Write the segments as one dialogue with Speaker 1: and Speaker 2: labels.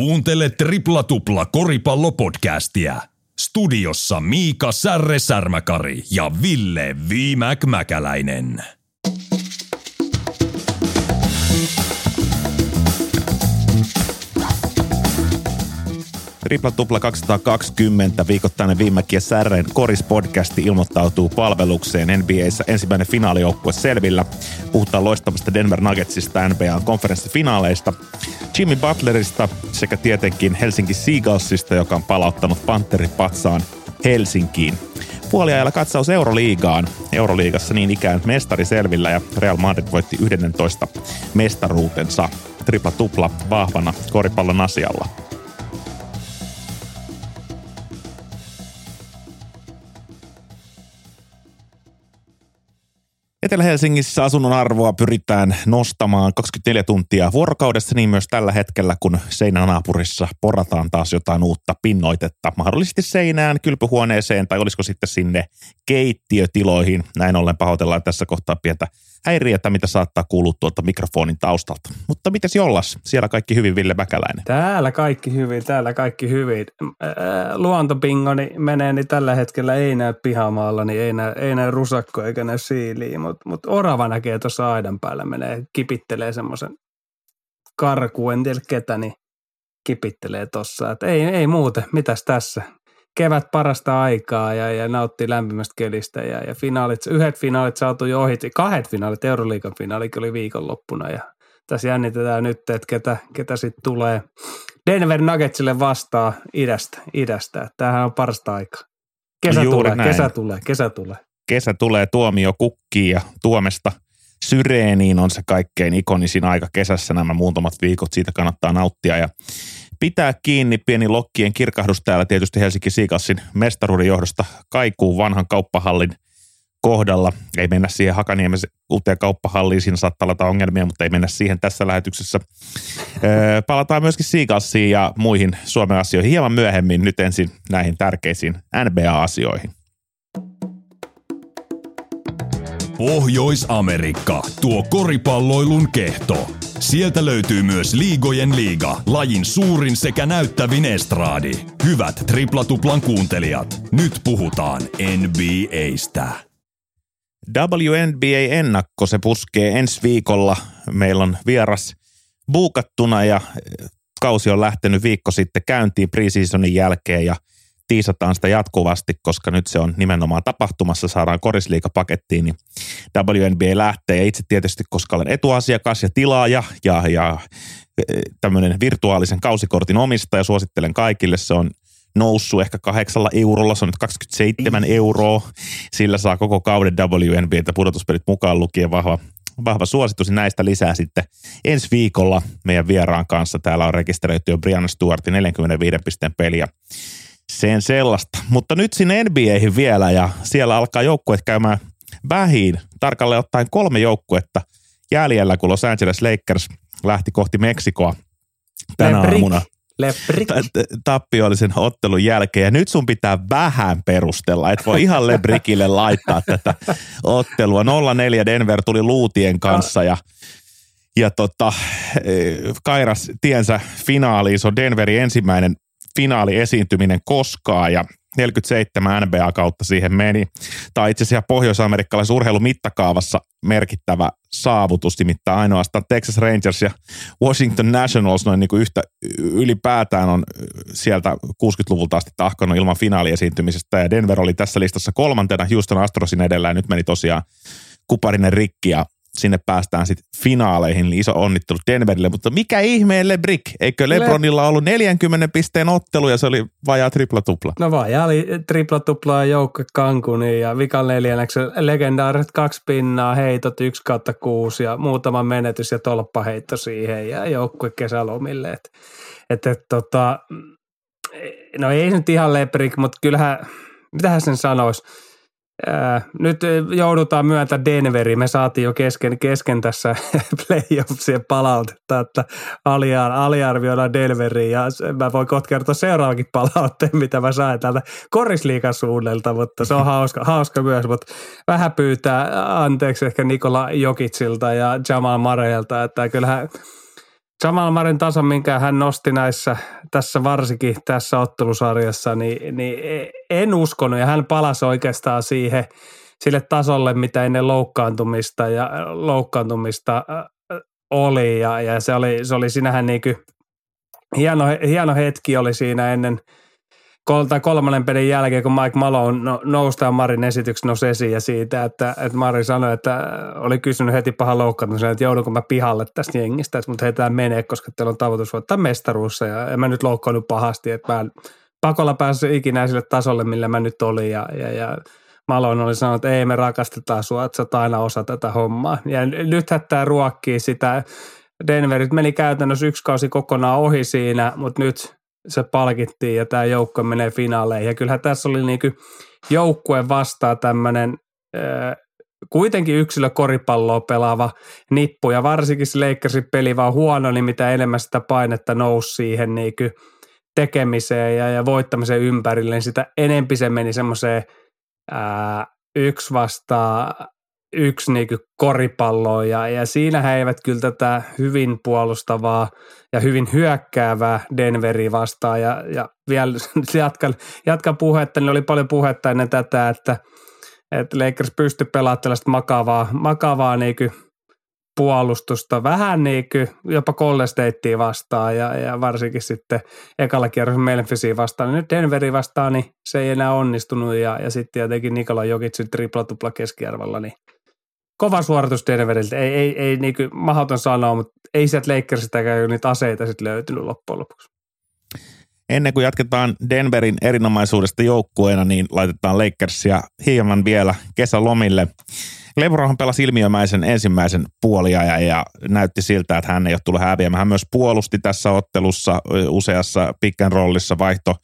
Speaker 1: Kuuntele Tripla Tupla koripallopodcastia. Studiossa Miika Särre Särmäkari ja Ville Viimäk Mäkäläinen.
Speaker 2: Tripla Tupla 220 viikoittainen Viimäki ja Särren korispodcasti ilmoittautuu palvelukseen NBAissa ensimmäinen finaalijoukkue selvillä. Puhutaan loistavasta Denver Nuggetsista NBAn konferenssifinaaleista, Jimmy Butlerista sekä tietenkin Helsinki Seagullsista, joka on palauttanut Panteripatsaan Helsinkiin. Puoliajalla katsaus Euroliigaan. Euroliigassa niin ikään mestari selvillä ja Real Madrid voitti 11 mestaruutensa. Tripla tupla vahvana koripallon asialla. Etelä-Helsingissä asunnon arvoa pyritään nostamaan 24 tuntia vuorokaudessa, niin myös tällä hetkellä, kun seinänaapurissa porataan taas jotain uutta pinnoitetta, mahdollisesti seinään, kylpyhuoneeseen tai olisiko sitten sinne keittiötiloihin. Näin ollen pahoitellaan tässä kohtaa pientä häiriötä, mitä saattaa kuulua tuolta mikrofonin taustalta. Mutta mitäs jollas? Siellä kaikki hyvin, Ville Mäkäläinen.
Speaker 3: Täällä kaikki hyvin, täällä kaikki hyvin. Luontopingoni menee, niin tällä hetkellä ei näy pihamaalla, niin ei näy, ei näy rusakko eikä näy siiliä, mutta mut orava näkee tuossa aidan päällä, menee, kipittelee semmoisen karku, en tiedä ketä, niin kipittelee tossa. Et ei, ei muuten, mitäs tässä? Kevät parasta aikaa ja, ja nauttii lämpimästä kelistä ja, ja finaalit, yhdet finaalit saatu jo ohi, kahdet finaalit, Euroliikan finaali oli viikonloppuna ja tässä jännitetään nyt, että ketä, ketä sitten tulee Denver Nuggetsille vastaa idästä. idästä. Tämähän on parasta aikaa. Kesä Juuri tulee, näin. kesä tulee, kesä tulee.
Speaker 2: Kesä tulee, tuomio kukkii ja Tuomesta Syreeniin on se kaikkein ikonisin aika kesässä nämä muutamat viikot. Siitä kannattaa nauttia ja pitää kiinni pieni lokkien kirkahdus täällä tietysti Helsinki Siikassin mestaruuden johdosta kaikuu vanhan kauppahallin kohdalla. Ei mennä siihen Hakaniemen uuteen kauppahalliin, siinä saattaa olla ongelmia, mutta ei mennä siihen tässä lähetyksessä. Öö, palataan myöskin Siikassiin ja muihin Suomen asioihin hieman myöhemmin, nyt ensin näihin tärkeisiin NBA-asioihin.
Speaker 1: Pohjois-Amerikka, tuo koripalloilun kehto. Sieltä löytyy myös Liigojen liiga, lajin suurin sekä näyttävin estraadi. Hyvät triplatuplan kuuntelijat, nyt puhutaan NBAstä.
Speaker 2: WNBA-ennakko, se puskee ensi viikolla. Meillä on vieras buukattuna ja kausi on lähtenyt viikko sitten käyntiin preseasonin jälkeen ja – tiisataan sitä jatkuvasti, koska nyt se on nimenomaan tapahtumassa, saadaan korisliikapakettiin, niin WNBA lähtee. Ja itse tietysti, koska olen etuasiakas ja tilaaja ja, ja e, tämmöinen virtuaalisen kausikortin omistaja, suosittelen kaikille. Se on noussut ehkä kahdeksalla eurolla, se on nyt 27 euroa. Sillä saa koko kauden WNBA pudotuspelit mukaan lukien vahva, vahva suositus. Näistä lisää sitten ensi viikolla meidän vieraan kanssa. Täällä on rekisteröity jo Brianna Stewartin 45 pisteen peliä sen sellaista. Mutta nyt sinne NBAihin vielä ja siellä alkaa joukkueet käymään vähin. Tarkalleen ottaen kolme joukkuetta jäljellä, kun Los Angeles Lakers lähti kohti Meksikoa tänä
Speaker 3: Lebrik.
Speaker 2: aamuna.
Speaker 3: Lebrik.
Speaker 2: Tappiollisen ottelun jälkeen. Ja nyt sun pitää vähän perustella. Et voi ihan Lebrikille laittaa tätä ottelua. 0-4 Denver tuli luutien kanssa ja ja tota, eh, kairas tiensä finaaliin. Se on Denverin ensimmäinen finaaliesiintyminen koskaan ja 47 NBA kautta siihen meni. Tämä on itse asiassa pohjois-amerikkalaisen urheilun mittakaavassa merkittävä saavutus, nimittäin ainoastaan Texas Rangers ja Washington Nationals noin niin kuin yhtä ylipäätään on sieltä 60-luvulta asti tahkonut ilman finaaliesiintymisestä ja Denver oli tässä listassa kolmantena Houston Astrosin edellä ja nyt meni tosiaan kuparinen rikki ja sinne päästään sitten finaaleihin, niin iso onnittelu Denverille. Mutta mikä ihmeen LeBrick? Eikö LeBronilla ollut 40 pisteen ottelu ja se oli vajaa tripla-tupla?
Speaker 3: No vajaa oli tripla-tupla ja joukko Cancuniin ja vikan neljänneksi legendaariset kaksi pinnaa, heitot yksi kautta kuusi ja muutama menetys ja tolppaheitto siihen ja joukkue kesälomille. Et, et, et, tota, no ei nyt ihan LeBrick, mutta kyllähän, mitähän sen sanoisi – nyt joudutaan myöntä Denveriin. Me saatiin jo kesken, kesken tässä playoffsien palautetta, että aliar, aliarvioidaan Denveriin ja mä voin kohta kertoa seuraavankin palautteen, mitä mä sain täältä korisliikan suunnelta, mutta se on hauska, hauska myös, mutta vähän pyytää anteeksi ehkä Nikola Jokitsilta ja Jamal Mareelta, että kyllähän Jamal Marin tason, minkä hän nosti näissä, tässä varsinkin tässä ottelusarjassa, niin, niin en uskonut. Ja hän palasi oikeastaan siihen sille tasolle, mitä ennen loukkaantumista ja loukkaantumista oli. Ja, ja se oli, se oli sinähän niin kuin hieno, hieno hetki oli siinä ennen – tai kolmannen pelin jälkeen, kun Mike Malone no, tämän Marin esityksen nousi esiin ja siitä, että, että Mari sanoi, että oli kysynyt heti pahan loukkaantumisen, että joudunko mä pihalle tästä jengistä, että mut heitään menee, koska teillä on tavoitus voittaa mestaruussa ja en mä nyt loukkaannut pahasti, että mä en pakolla päässyt ikinä sille tasolle, millä mä nyt olin ja, ja, ja Malone oli sanonut, että ei me rakastetaan sua, että sä oot aina osa tätä hommaa. Ja nythän tämä ruokkii sitä, Denverit meni käytännössä yksi kausi kokonaan ohi siinä, mutta nyt se palkittiin ja tämä joukko menee finaaleihin. Ja kyllähän tässä oli niinku joukkue vastaan tämmöinen kuitenkin yksilö koripalloa pelaava nippu ja varsinkin se Lakersin peli vaan huono, niin mitä enemmän sitä painetta nousi siihen niinku tekemiseen ja, ja voittamiseen ympärille, niin sitä enempi se meni semmoiseen yksi vastaan yksi niin koripalloa ja, ja siinä he eivät kyllä tätä hyvin puolustavaa ja hyvin hyökkäävää Denveriä vastaan ja, ja vielä jatkan, jatkan puhetta, niin oli paljon puhetta ennen tätä, että, että Lakers pystyi pelaamaan tällaista makavaa, makavaa niin puolustusta vähän niin kuin jopa Statea vastaan ja, ja varsinkin sitten ekalla kierroksella Memphisiin vastaan. Nyt Denveri vastaan, niin se ei enää onnistunut ja, ja sitten tietenkin Nikola Jokicin tripla-tupla keskiarvolla, niin kova suoritus Denveriltä. Ei, ei, ei niin kuin mahdoton sanoa, mutta ei sieltä Lakersistäkään niitä aseita sitten löytynyt loppujen lopuksi.
Speaker 2: Ennen kuin jatketaan Denverin erinomaisuudesta joukkueena, niin laitetaan Lakersia hieman vielä kesälomille. Lebronhan pelasi ilmiömäisen ensimmäisen puoliajan ja näytti siltä, että hän ei ole tullut häviämään. Hän myös puolusti tässä ottelussa useassa pick and rollissa vaihto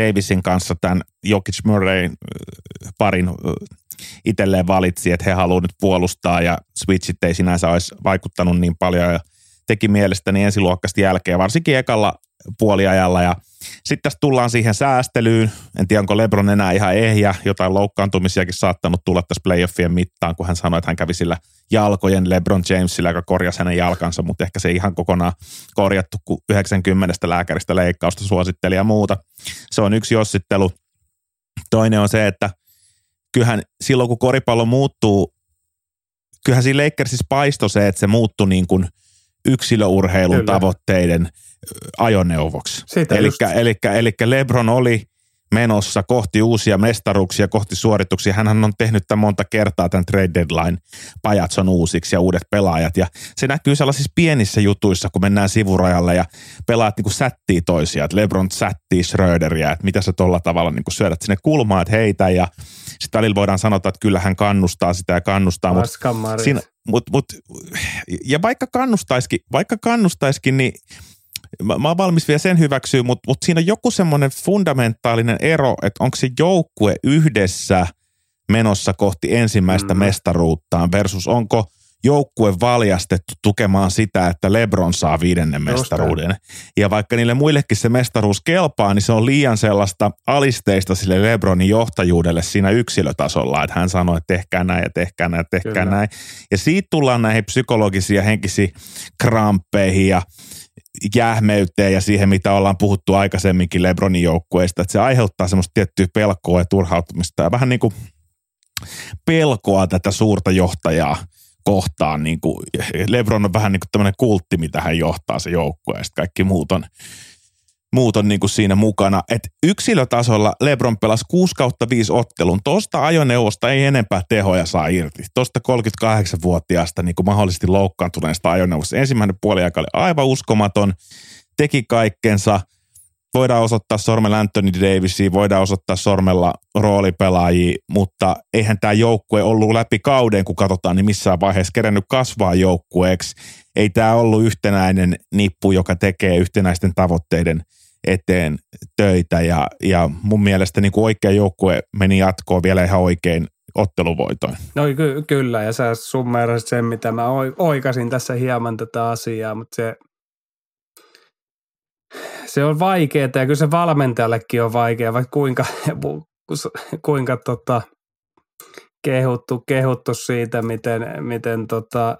Speaker 2: Davisin kanssa tämän Jokic Murray parin itselleen valitsi, että he haluavat nyt puolustaa ja switchit ei sinänsä olisi vaikuttanut niin paljon ja teki mielestäni ensiluokkasta jälkeen, varsinkin ekalla puoliajalla ja sitten tässä tullaan siihen säästelyyn. En tiedä, onko Lebron enää ihan ehjä. Jotain loukkaantumisiakin saattanut tulla tässä playoffien mittaan, kun hän sanoi, että hän kävi sillä jalkojen Lebron Jamesilla, joka korjasi hänen jalkansa, mutta ehkä se ei ihan kokonaan korjattu, kun 90 lääkäristä leikkausta suositteli ja muuta. Se on yksi jossittelu. Toinen on se, että – kyllähän silloin kun koripallo muuttuu, kyllähän siinä Lakersissa paistoi se, että se muuttui niin kuin yksilöurheilun Kyllä. tavoitteiden ajoneuvoksi. Eli Lebron oli menossa kohti uusia mestaruuksia, kohti suorituksia. Hän on tehnyt tämän monta kertaa tämän trade deadline pajatson uusiksi ja uudet pelaajat. Ja se näkyy sellaisissa pienissä jutuissa, kun mennään sivurajalle ja pelaat niin kuin sättii toisia. Että Lebron sättii Schröderiä, että mitä sä tuolla tavalla niin kuin syödät sinne kulmaan, että heitä ja sitten välillä voidaan sanoa, että kyllä hän kannustaa sitä ja kannustaa. Mutta siinä, mut, mut, ja vaikka kannustaisikin, vaikka kannustaisikin, niin mä, mä oon valmis vielä sen hyväksyä, mutta, mutta siinä on joku semmoinen fundamentaalinen ero, että onko se joukkue yhdessä menossa kohti ensimmäistä mm. mestaruuttaan versus onko – joukkue valjastettu tukemaan sitä, että Lebron saa viidennen mestaruuden. Ja vaikka niille muillekin se mestaruus kelpaa, niin se on liian sellaista alisteista sille Lebronin johtajuudelle siinä yksilötasolla, että hän sanoi, että tehkää näin ja tehkää näin ja tehkää Kyllä. näin. Ja siitä tullaan näihin psykologisiin ja henkisiin kramppeihin ja jähmeyteen ja siihen, mitä ollaan puhuttu aikaisemminkin Lebronin joukkueista, että se aiheuttaa semmoista tiettyä pelkoa ja turhautumista ja vähän niin kuin pelkoa tätä suurta johtajaa – kohtaan. Niin kuin, Lebron on vähän niin kuin tämmöinen kultti, mitä hän johtaa se joukkue ja kaikki muut on, muut on niin kuin siinä mukana. Et yksilötasolla Lebron pelasi 6 kautta 5 ottelun. Tuosta ajoneuvosta ei enempää tehoja saa irti. Tuosta 38-vuotiaasta niin kuin mahdollisesti loukkaantuneesta ajoneuvosta. Ensimmäinen puoliaika oli aivan uskomaton, teki kaikkensa – voidaan osoittaa sormella Anthony Davisia, voidaan osoittaa sormella roolipelaajia, mutta eihän tämä joukkue ollut läpi kauden, kun katsotaan, niin missään vaiheessa kerännyt kasvaa joukkueeksi. Ei tämä ollut yhtenäinen nippu, joka tekee yhtenäisten tavoitteiden eteen töitä ja, ja mun mielestä niin kuin oikea joukkue meni jatkoon vielä ihan oikein otteluvoitoin.
Speaker 3: No ky- kyllä, ja sä summeerasit sen, mitä mä oikasin tässä hieman tätä asiaa, mutta se se on vaikeaa ja kyllä se valmentajallekin on vaikeaa, vaikka kuinka, kuinka tota, kehuttu, kehuttu siitä, miten, miten tota,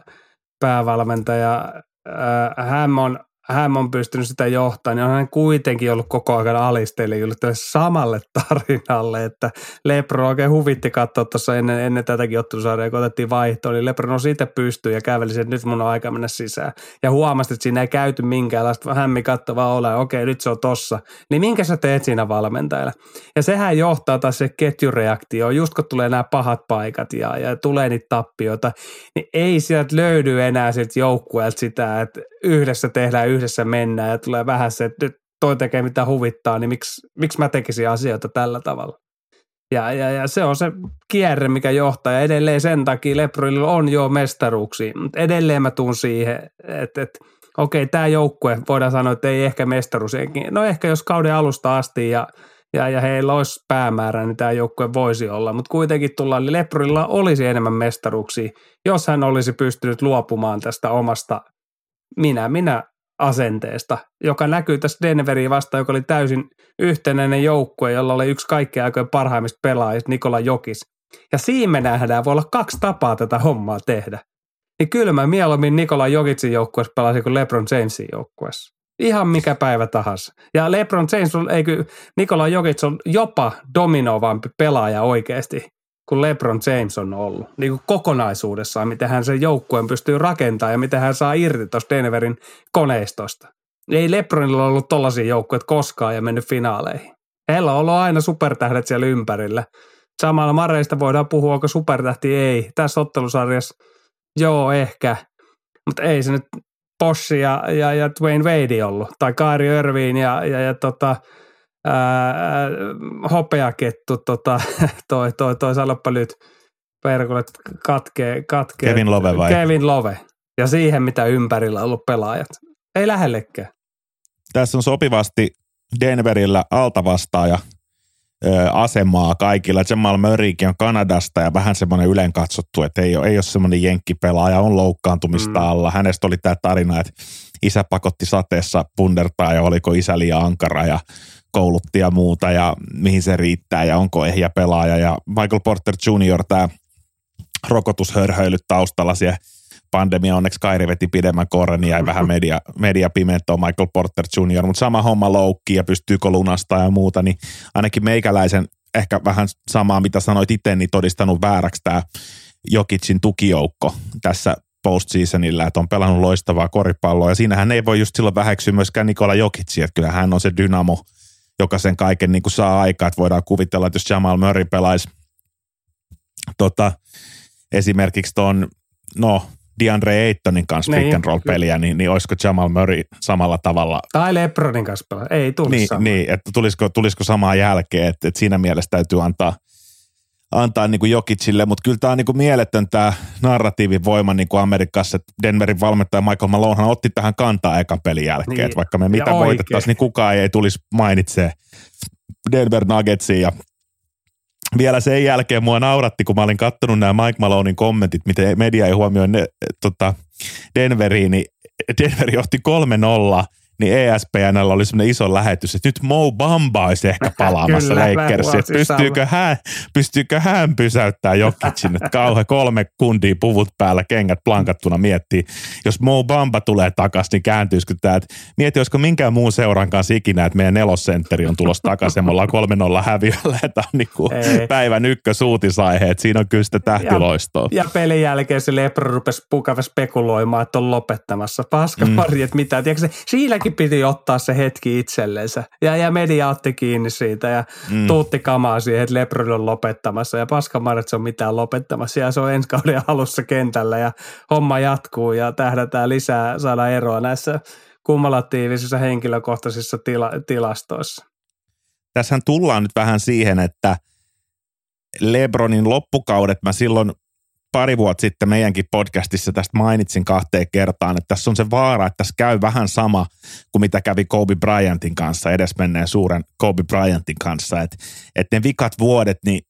Speaker 3: päävalmentaja ää, hän on hän on pystynyt sitä johtamaan, niin on hän kuitenkin ollut koko ajan alistelijulle samalle tarinalle, että Lepro oikein huvitti katsoa tuossa ennen, ennen tätäkin ottelusarjaa, kun otettiin vaihtoon, niin Lepro no siitä pystyy ja käveli että nyt mun on aika mennä sisään. Ja huomasi, että siinä ei käyty minkäänlaista hämmi kattavaa ole, okei nyt se on tossa. Niin minkä sä teet siinä valmentajalla? Ja sehän johtaa taas se ketjureaktio, just kun tulee nämä pahat paikat ja, ja tulee niitä tappioita, niin ei sieltä löydy enää sieltä joukkueelta sitä, että yhdessä tehdään, yhdessä mennään ja tulee vähän se, että nyt toi tekee mitä huvittaa, niin miksi, miksi mä tekisin asioita tällä tavalla. Ja, ja, ja se on se kierre, mikä johtaa. Ja edelleen sen takia Lebrunilla on jo mestaruuksia. Mutta edelleen mä tuun siihen, että, että okei, tämä joukkue voidaan sanoa, että ei ehkä mestaruus. No ehkä jos kauden alusta asti ja, ja, ja heillä olisi päämäärä, niin tämä joukkue voisi olla. Mutta kuitenkin tullaan, Lebrunilla olisi enemmän mestaruuksia, jos hän olisi pystynyt luopumaan tästä omasta – minä, minä asenteesta, joka näkyy tässä Denveriin vastaan, joka oli täysin yhtenäinen joukkue, jolla oli yksi kaikkein aikojen parhaimmista pelaajista, Nikola Jokis. Ja siinä me nähdään, voi olla kaksi tapaa tätä hommaa tehdä. Niin kyllä mä mieluummin Nikola Jokitsin joukkueessa pelasin kuin LeBron Jamesin joukkueessa. Ihan mikä päivä tahansa. Ja LeBron James, ei kyllä, Nikola Jokic on jopa dominovampi pelaaja oikeasti kuin LeBron James on ollut. Niin kuin kokonaisuudessaan, miten hän sen joukkueen pystyy rakentamaan ja miten hän saa irti tuosta Denverin koneistosta. Ei LeBronilla ollut tollaisia joukkueita koskaan ja mennyt finaaleihin. Heillä on ollut aina supertähdet siellä ympärillä. Samalla Mareista voidaan puhua, onko supertähti ei. Tässä ottelusarjassa joo ehkä, mutta ei se nyt Bosch ja, ja, ja Dwayne Wade ollut. Tai Kyrie Irving ja, ja, ja tota, ää, hopeakettu, tota, toi, toi, toi sanoppa nyt, perkulet katkee, katkee.
Speaker 2: Kevin Love vai?
Speaker 3: Kevin Love. Ja siihen, mitä ympärillä on ollut pelaajat. Ei lähellekään.
Speaker 2: Tässä on sopivasti Denverillä altavastaaja asemaa kaikilla. Jamal Murraykin on Kanadasta ja vähän semmoinen ylen katsottu, että ei ole, ei ole semmoinen jenkkipelaaja, on loukkaantumista mm. alla. Hänestä oli tämä tarina, että isä pakotti sateessa pundertaa ja oliko isä liian ankara ja koulutti ja muuta ja mihin se riittää ja onko ehjä pelaaja. Ja Michael Porter Jr. tämä rokotushörhöilyt taustalla siellä pandemia onneksi Kairi veti pidemmän korren niin vähän media, media pimentoon Michael Porter Jr., mutta sama homma loukki ja pystyykö lunastaa ja muuta, niin ainakin meikäläisen ehkä vähän samaa, mitä sanoit itse, niin todistanut vääräksi tämä Jokicin tukijoukko tässä postseasonilla, että on pelannut loistavaa koripalloa ja siinähän ei voi just silloin väheksyä myöskään Nikola Jokitsia, että kyllä hän on se dynamo, joka sen kaiken niin kuin saa aikaa, että voidaan kuvitella, että jos Jamal Murray pelaisi tota, esimerkiksi tuon, no DeAndre Aytonin kanssa niin, pick and roll peliä, niin, niin olisiko Jamal Murray samalla tavalla?
Speaker 3: Tai Lebronin kanssa pelaa. Ei tulisi
Speaker 2: niin, niin, että tulisiko, tulisiko samaa jälkeen, että, että siinä mielessä täytyy antaa, antaa niin kuin Jokicille, mutta kyllä tämä on niin kuin mieletön tämä narratiivin voima niin kuin Amerikassa, että Denverin valmentaja Michael Malonehan otti tähän kantaa ekan pelin jälkeen, niin. että vaikka me mitä voitettaisiin, niin kukaan ei tulisi mainitsee Denver Nuggetsia ja vielä sen jälkeen mua nauratti, kun mä olin kattonut nämä Mike Malonein kommentit, miten media ei huomioi ne, tota, Denveriin, niin Denveri johti 3-0 niin ESPNllä oli semmoinen iso lähetys, että nyt Mo Bamba olisi ehkä palaamassa Lakersiin, pystyykö hän, pystyykö hän pysäyttää Jokicin, että kauhean kolme kundia puvut päällä, kengät plankattuna miettii, jos Mo Bamba tulee takaisin, niin kääntyisikö tämä, että mieti, olisiko minkään muun seuran kanssa ikinä, että meidän nelosentteri on tulossa takaisin, me ollaan kolme nolla häviöllä, että on niin kuin päivän ykkösuutisaihe, että siinä on kyllä sitä tähtiloistoa.
Speaker 3: Ja, ja pelin jälkeen se Lepro rupesi pukava spekuloimaan, että on lopettamassa. Paska mm. pari, että mitä, tiedätkö, siinä Kaikki piti ottaa se hetki itsellensä. Ja, ja media otti kiinni siitä ja mm. tuutti kamaa siihen, että Lebron on lopettamassa. Ja paska se on mitään lopettamassa. Ja se on ensi kauden alussa kentällä ja homma jatkuu ja tähdätään lisää saada eroa näissä kumulatiivisissa henkilökohtaisissa tila, tilastoissa.
Speaker 2: Tässähän tullaan nyt vähän siihen, että Lebronin loppukaudet mä silloin pari vuotta sitten meidänkin podcastissa tästä mainitsin kahteen kertaan, että tässä on se vaara, että tässä käy vähän sama kuin mitä kävi Kobe Bryantin kanssa, edesmenneen suuren Kobe Bryantin kanssa, että, että ne vikat vuodet, niin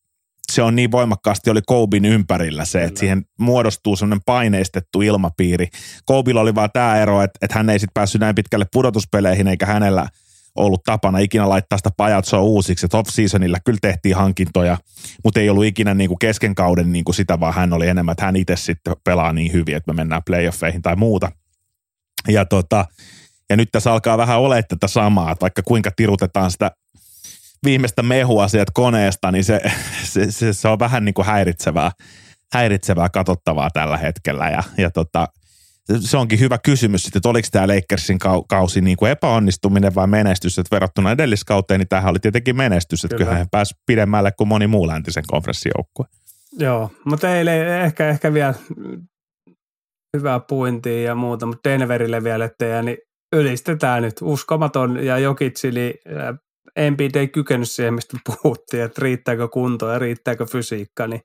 Speaker 2: se on niin voimakkaasti oli Kobin ympärillä se, että siihen muodostuu semmoinen paineistettu ilmapiiri. Kobilla oli vaan tämä ero, että, että hän ei sitten päässyt näin pitkälle pudotuspeleihin eikä hänellä – ollut tapana ikinä laittaa sitä pajatsoa uusiksi, että off-seasonilla kyllä tehtiin hankintoja, mutta ei ollut ikinä niin kuin kesken kauden niin kuin sitä, vaan hän oli enemmän, että hän itse sitten pelaa niin hyvin, että me mennään playoffeihin tai muuta. Ja tota, Ja nyt tässä alkaa vähän ole tätä samaa, että vaikka kuinka tirutetaan sitä viimeistä mehua sieltä koneesta, niin se, se, se, se on vähän niin kuin häiritsevää, häiritsevää katsottavaa tällä hetkellä. Ja, ja tota, se onkin hyvä kysymys että oliko tämä Lakersin kausi niin kuin epäonnistuminen vai menestys, että verrattuna edelliskauteen, niin tämähän oli tietenkin menestys, että Kyllä. kyllähän he pääsi pidemmälle kuin moni muu läntisen konferenssijoukkue.
Speaker 3: Joo, mutta ei ehkä, ehkä vielä hyvää puintia ja muuta, mutta Denverille vielä, ettei niin ylistetään nyt. Uskomaton ja Jokitsili Embiid ei kykennyt siihen, mistä puhuttiin, että riittääkö kunto ja riittääkö fysiikka, niin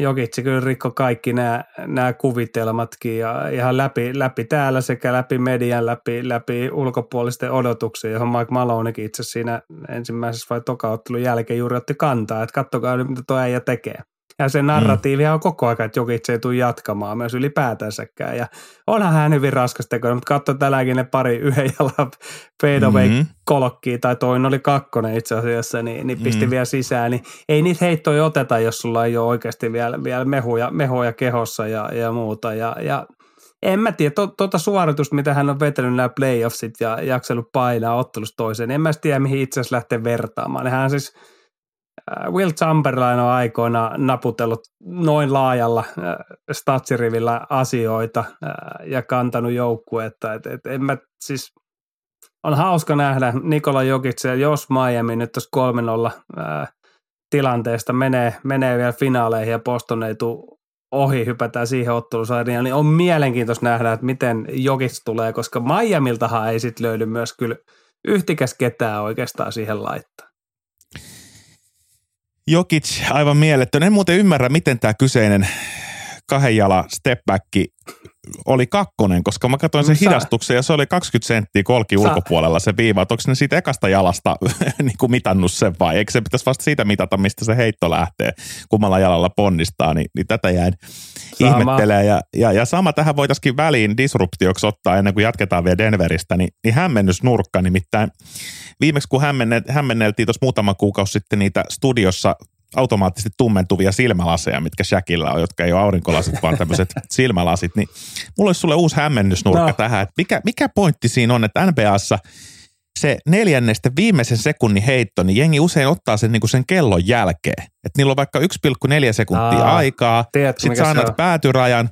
Speaker 3: Jokitsi kyllä rikko kaikki nämä, nämä kuvitelmatkin ja ihan läpi, läpi täällä sekä läpi median, läpi, läpi ulkopuolisten odotuksia, johon Mike Malonekin itse siinä ensimmäisessä vai tokauttelun jälkeen juuri otti kantaa, että kattokaa nyt mitä tuo äijä tekee. Ja se narratiivi mm. on koko ajan, että Jokic ei tule jatkamaan myös ylipäätänsäkään. Ja onhan hän hyvin raskas tekoinen, mutta katso tälläkin ne pari yhden jalan fadeaway mm-hmm. kolkkia, tai toinen oli kakkonen itse asiassa, niin, niin pisti mm. vielä sisään. Niin ei niitä heittoja oteta, jos sulla ei ole oikeasti vielä, vielä mehuja, mehuja kehossa ja, ja muuta. Ja, ja en mä tiedä, tuota to, suoritusta, mitä hän on vetänyt nämä playoffsit ja jaksellut painaa ottelusta toiseen, en mä tiedä, mihin itse asiassa lähtee vertaamaan. Hän siis – Will Chamberlain on aikoina naputellut noin laajalla äh, statsirivillä asioita äh, ja kantanut joukkuetta. Et, et, en mä, siis, on hauska nähdä Nikola Jokitse, jos Miami nyt tuossa 3-0 tilanteesta menee, menee vielä finaaleihin ja Boston ei tule ohi, hypätään siihen ottelusarjaan, niin on mielenkiintoista nähdä, että miten Jokits tulee, koska Miamiltahan ei sitten löydy myös kyllä yhtikäs ketään oikeastaan siihen laittaa.
Speaker 2: Jokic aivan mieletön. En muuten ymmärrä, miten tämä kyseinen kahden jala back oli kakkonen, koska mä katsoin sen hidastuksen ja se oli 20 senttiä kolki Sä... ulkopuolella se viiva. Onko ne siitä ekasta jalasta niin kuin mitannut sen vai eikö se pitäisi vasta siitä mitata, mistä se heitto lähtee, kummalla jalalla ponnistaa, niin, niin tätä jäin sama. ihmettelee. Ja, ja, ja, sama tähän voitaisiin väliin disruptioksi ottaa ennen kuin jatketaan vielä Denveristä, niin, niin hämmennysnurkka nimittäin. Viimeksi kun hämmenneltiin tuossa muutama kuukausi sitten niitä studiossa automaattisesti tummentuvia silmälaseja, mitkä Shaqilla on, jotka ei ole aurinkolasit, vaan tämmöiset silmälasit, niin mulla olisi sulle uusi hämmennysnurkka no. tähän, että mikä, mikä pointti siinä on, että NBAssa se neljännestä viimeisen sekunnin heitto, niin jengi usein ottaa sen, niin kuin sen kellon jälkeen. Että niillä on vaikka 1,4 sekuntia Aa, aikaa, sitten sä annat päätyrajan,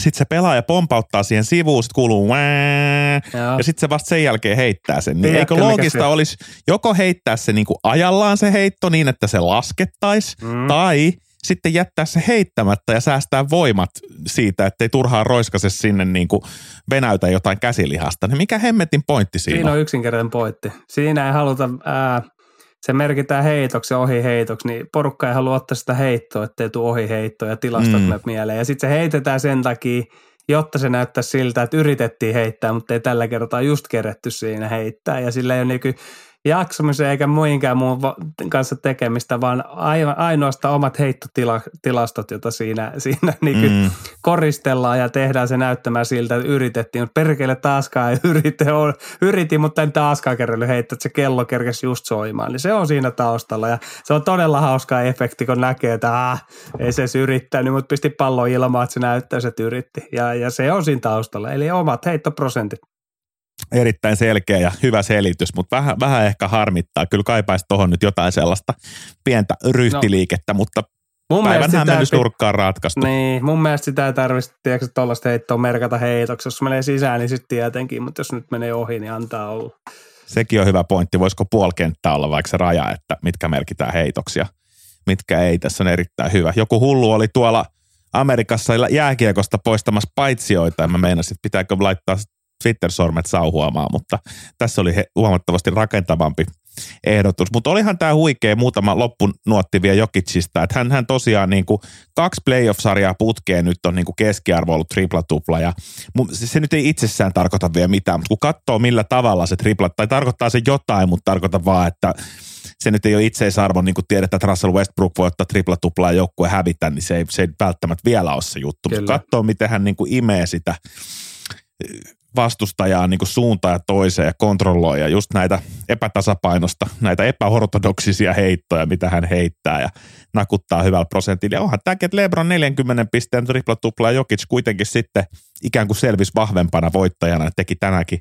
Speaker 2: sitten se pelaaja pompauttaa siihen sivuun, sitten kuuluu Wää, ja sitten se vasta sen jälkeen heittää sen. Niin eikö loogista olisi joko heittää se niinku ajallaan se heitto niin, että se laskettaisi, mm. tai sitten jättää se heittämättä ja säästää voimat siitä, ettei turhaan roiskase sinne niin kuin venäytä jotain käsilihasta. Niin mikä hemmetin pointti siinä,
Speaker 3: siinä on? yksinkertainen pointti. Siinä ei haluta ää, se merkitään heitoksi ja ohi heitoksi, niin porukka ei halua ottaa sitä heittoa, ettei tule ohi heitto ja tilastot mm. mieleen. Ja sitten se heitetään sen takia, jotta se näyttää siltä, että yritettiin heittää, mutta ei tällä kertaa just keretty siinä heittää. Ja sillä ei ole niin jaksamiseen eikä muinkään muun kanssa tekemistä, vaan ainoastaan omat heittotilastot, joita siinä, siinä niin mm. koristellaan ja tehdään se näyttämään siltä, että yritettiin, mutta perkele taaskaan ei yrite, yritin, mutta en taaskaan kerralleen heittää, että se kello kerkesi just soimaan. Niin se on siinä taustalla ja se on todella hauska efekti, kun näkee, että ah, ei se edes yrittänyt, mutta pisti pallo ilmaan, että se näyttää, että yritti. Ja, ja se on siinä taustalla, eli omat heittoprosentit
Speaker 2: erittäin selkeä ja hyvä selitys, mutta vähän, vähän ehkä harmittaa. Kyllä kaipaisi tuohon nyt jotain sellaista pientä ryhtiliikettä, no. mutta Mun Päivän hämmennysnurkkaan ratkaistu.
Speaker 3: Niin, mun mielestä sitä ei tarvitse, tiedätkö, tuollaista heittoa merkata heitoksi. Jos menee sisään, niin sitten tietenkin, mutta jos nyt menee ohi, niin antaa olla.
Speaker 2: Sekin on hyvä pointti. Voisiko puolkenttä olla vaikka se raja, että mitkä merkitään heitoksia, mitkä ei. Tässä on erittäin hyvä. Joku hullu oli tuolla Amerikassa jääkiekosta poistamassa paitsioita, ja mä meinasin, että pitääkö laittaa Twitter-sormet sauhuamaan, mutta tässä oli he huomattavasti rakentavampi ehdotus. Mutta olihan tämä huikea muutama loppunuotti vielä Jokicista, että hän, hän tosiaan niin kuin kaksi playoff-sarjaa putkeen nyt on niin kuin keskiarvo ollut tripla-tupla ja se nyt ei itsessään tarkoita vielä mitään, mutta kun katsoo millä tavalla se tripla, tai tarkoittaa se jotain, mutta tarkoita vaan, että se nyt ei ole itseisarvo, niin kuin tiedetään, että Russell Westbrook voi ottaa tripla-tuplaa joukkueen hävitä, niin se ei, se ei välttämättä vielä ole se juttu. Mutta katsoo, miten hän niin kuin imee sitä vastustajaa niin kuin suuntaan ja toiseen ja kontrolloi ja just näitä epätasapainosta, näitä epäortodoksisia heittoja, mitä hän heittää ja nakuttaa hyvällä prosentilla. Ja onhan tämäkin, että Lebron 40 pisteen tripla tupla ja Jokic kuitenkin sitten ikään kuin selvisi vahvempana voittajana ja teki tänäkin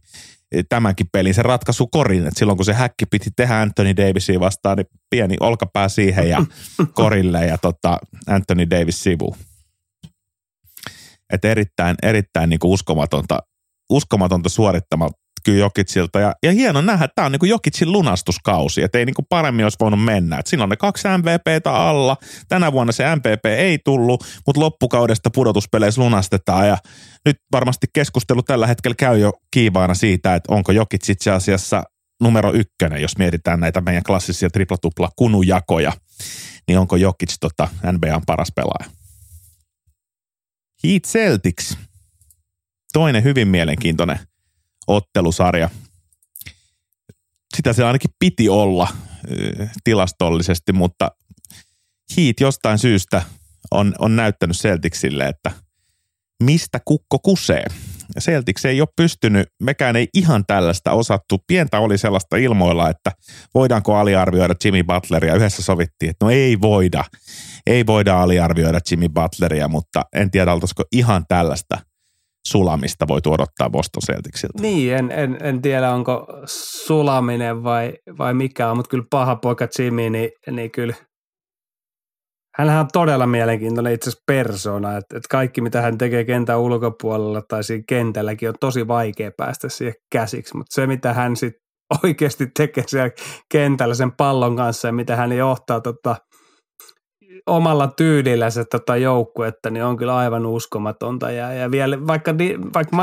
Speaker 2: tämänkin pelin se ratkaisu korin, että silloin kun se häkki piti tehdä Anthony Davisia vastaan, niin pieni olkapää siihen ja korille ja tota Anthony Davis sivu. Että erittäin, erittäin niin kuin uskomatonta, uskomatonta suorittama kyllä Jokitsilta. Ja, ja hieno nähdä, että tämä on niin kuin Jokitsin lunastuskausi, että ei niin kuin paremmin olisi voinut mennä. Et siinä on ne kaksi MVPtä alla. Tänä vuonna se MVP ei tullut, mutta loppukaudesta pudotuspeleissä lunastetaan. Ja nyt varmasti keskustelu tällä hetkellä käy jo kiivaana siitä, että onko Jokits itse asiassa numero ykkönen, jos mietitään näitä meidän klassisia triplatupla kunujakoja, niin onko Jokic tota NBAn paras pelaaja? Heat Celtics. Toinen hyvin mielenkiintoinen ottelusarja. Sitä se ainakin piti olla tilastollisesti, mutta Heat jostain syystä on, on näyttänyt Celticsille, että mistä kukko kusee. Celtics ei ole pystynyt, mekään ei ihan tällaista osattu. Pientä oli sellaista ilmoilla, että voidaanko aliarvioida Jimmy Butleria. Yhdessä sovittiin, että no ei voida. Ei voida aliarvioida Jimmy Butleria, mutta en tiedä, oltaisiko ihan tällaista sulamista voi odottaa Boston Celticsilta.
Speaker 3: Niin, en, en, en tiedä onko sulaminen vai, vai mikä on, mutta kyllä paha poika Jimmy, niin, niin kyllä hänhän on todella mielenkiintoinen itse asiassa persona, että, että kaikki mitä hän tekee kentän ulkopuolella tai siinä kentälläkin on tosi vaikea päästä siihen käsiksi, mutta se mitä hän sitten oikeasti tekee siellä kentällä sen pallon kanssa ja mitä hän johtaa tota, omalla tyylillä se tota joukkuetta, niin on kyllä aivan uskomatonta. Ja, ja vielä, vaikka, vaikka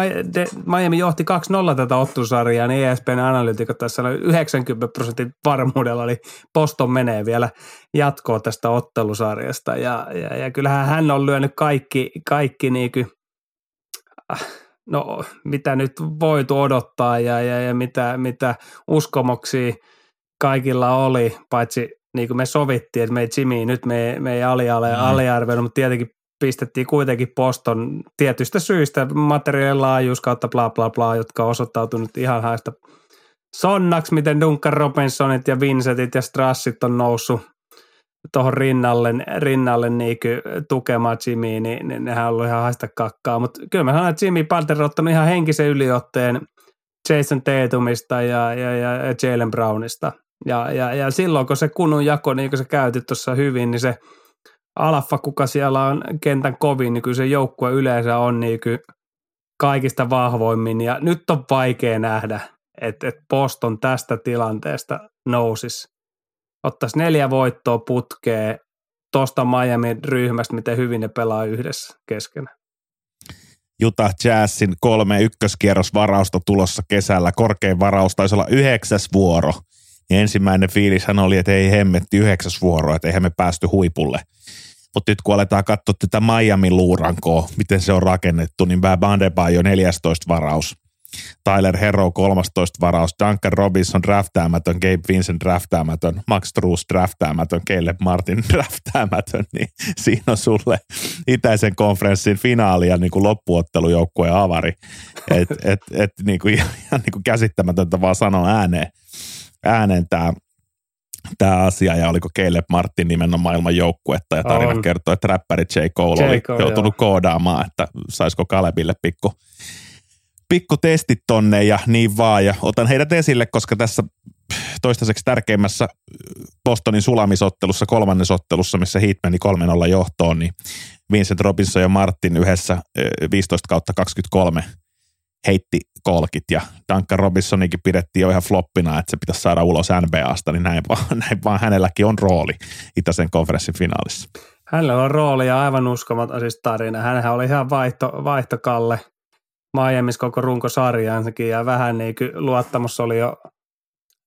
Speaker 3: Miami johti 2-0 tätä ottusarjaa, niin ESPN analyytikot tässä sanoi 90 prosentin varmuudella, oli Poston menee vielä jatkoa tästä ottelusarjasta. Ja, ja, ja kyllähän hän on lyönyt kaikki, kaikki niin kuin, äh, no mitä nyt voitu odottaa ja, ja, ja mitä, mitä uskomuksia kaikilla oli, paitsi niin kuin me sovittiin, että me ei Jimmy, nyt me, me ei aliale, mm. aliarvioinut, mutta tietenkin pistettiin kuitenkin poston tietystä syistä, materiaalin laajuus kautta bla bla bla, jotka on osoittautunut ihan haista sonnaksi, miten Duncan Robinsonit ja Vincentit ja Strassit on noussut tuohon rinnalle, rinnalle niin tukemaan Jimmyä, niin, niin nehän on ollut ihan haista kakkaa. Mutta kyllä mä sanon, että Jimmy Butler on ottanut ihan henkisen yliotteen Jason Tatumista ja, ja, ja Jalen Brownista – ja, ja, ja silloin, kun se kunnon jako, niin kuin sä käytit tuossa hyvin, niin se alfa, kuka siellä on kentän kovin, niin kyllä se joukkue yleensä on niin kuin kaikista vahvoimmin. Ja nyt on vaikea nähdä, että, että Boston tästä tilanteesta nousisi. Ottaisi neljä voittoa putkeen tuosta Miami ryhmästä, miten hyvin ne pelaa yhdessä keskenään.
Speaker 2: Utah Jazzin kolme ykköskierrosvarausta tulossa kesällä. Korkein varaus taisi olla yhdeksäs vuoro – niin ensimmäinen fiilishän oli, että ei hemmetti yhdeksäs vuoro, että eihän me päästy huipulle. Mutta nyt kun aletaan katsoa tätä Miami-luurankoa, miten se on rakennettu, niin Bam jo 14 varaus. Tyler Hero 13 varaus, Duncan Robinson draftäämätön, Gabe Vincent draftäämätön, Max Truss draftäämätön, Caleb Martin draftäämätön, niin siinä on sulle itäisen konferenssin finaali ja niin kuin loppuottelujoukkueen avari. Et, et, et, niin kuin, ihan niin kuin käsittämätöntä vaan sanoa ääneen ääneen tämä tämä asia ja oliko Caleb Martin nimen maailman joukkuetta ja tarina on. kertoo, että räppäri J. Cole J. oli Cole, joutunut joo. koodaamaan, että saisiko Kalebille pikku, pikku testit tonne ja niin vaan ja otan heidät esille, koska tässä toistaiseksi tärkeimmässä Bostonin sulamisottelussa, kolmannesottelussa, missä Heat meni 3-0 johtoon, niin Vincent Robinson ja Martin yhdessä 15 kautta 23 heitti kolkit ja Duncan Robinsonikin pidettiin jo ihan floppina, että se pitäisi saada ulos NBAsta, niin näin vaan, näin vaan hänelläkin on rooli Itäisen konferenssin finaalissa.
Speaker 3: Hänellä on rooli ja aivan uskomaton siis tarina. Hänhän oli ihan vaihto, vaihtokalle Miami's koko runkosarjaansakin ja vähän niin kuin luottamus oli jo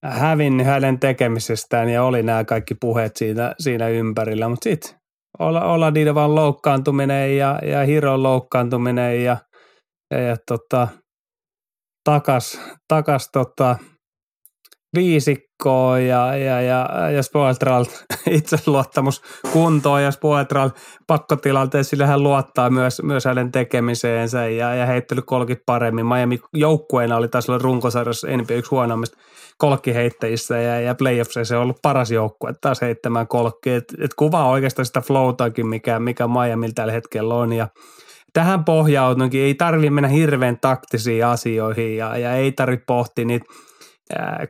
Speaker 3: hävinnyt hänen tekemisestään ja oli nämä kaikki puheet siinä, siinä ympärillä, mutta sitten olla, olla niiden vaan loukkaantuminen ja, ja Hiron loukkaantuminen ja, ja, ja tota, takas, takas tota, viisikkoa ja, ja, ja, ja Spoeltral itseluottamus kuntoon ja Spoeltral pakkotilanteessa sillä hän luottaa myös, myös hänen tekemiseensä ja, ja heittely kolkit paremmin. Miami joukkueena oli taas olla runkosarjassa NBA yksi huonoimmista kolkkiheittäjissä ja, ja playoffseissa se on ollut paras joukkue taas heittämään kolkki. Et, et kuvaa oikeastaan sitä flowtakin, mikä, mikä Miami tällä hetkellä on ja tähän pohjautunkin. Ei tarvitse mennä hirveän taktisiin asioihin ja, ja ei tarvitse pohtia niitä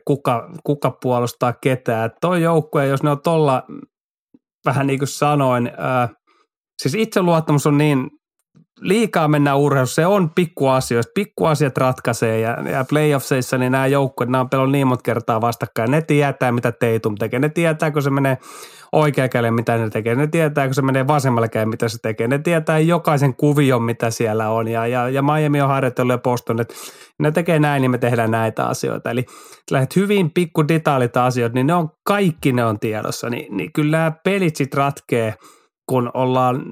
Speaker 3: kuka, kuka puolustaa ketään. Tuo joukkue, jos ne on tuolla vähän niin kuin sanoin, ää, siis itseluottamus on niin, liikaa mennään urheilussa, se on pikkuasioista, pikkuasiat ratkaisee ja, ja playoffseissa niin nämä joukkueet, nämä on pelon niin monta kertaa vastakkain, ne tietää mitä Teitum tekee, ne tietää kun se menee oikea käden, mitä ne tekee, ne tietää kun se menee vasemmalle käden, mitä se tekee, ne tietää jokaisen kuvion, mitä siellä on ja, ja, ja Miami on harjoitellut ja Boston, että ne tekee näin, niin me tehdään näitä asioita. Eli lähdet hyvin pikku detaalita asioita, niin ne on kaikki ne on tiedossa. Ni, niin kyllä pelit sitten ratkee, kun ollaan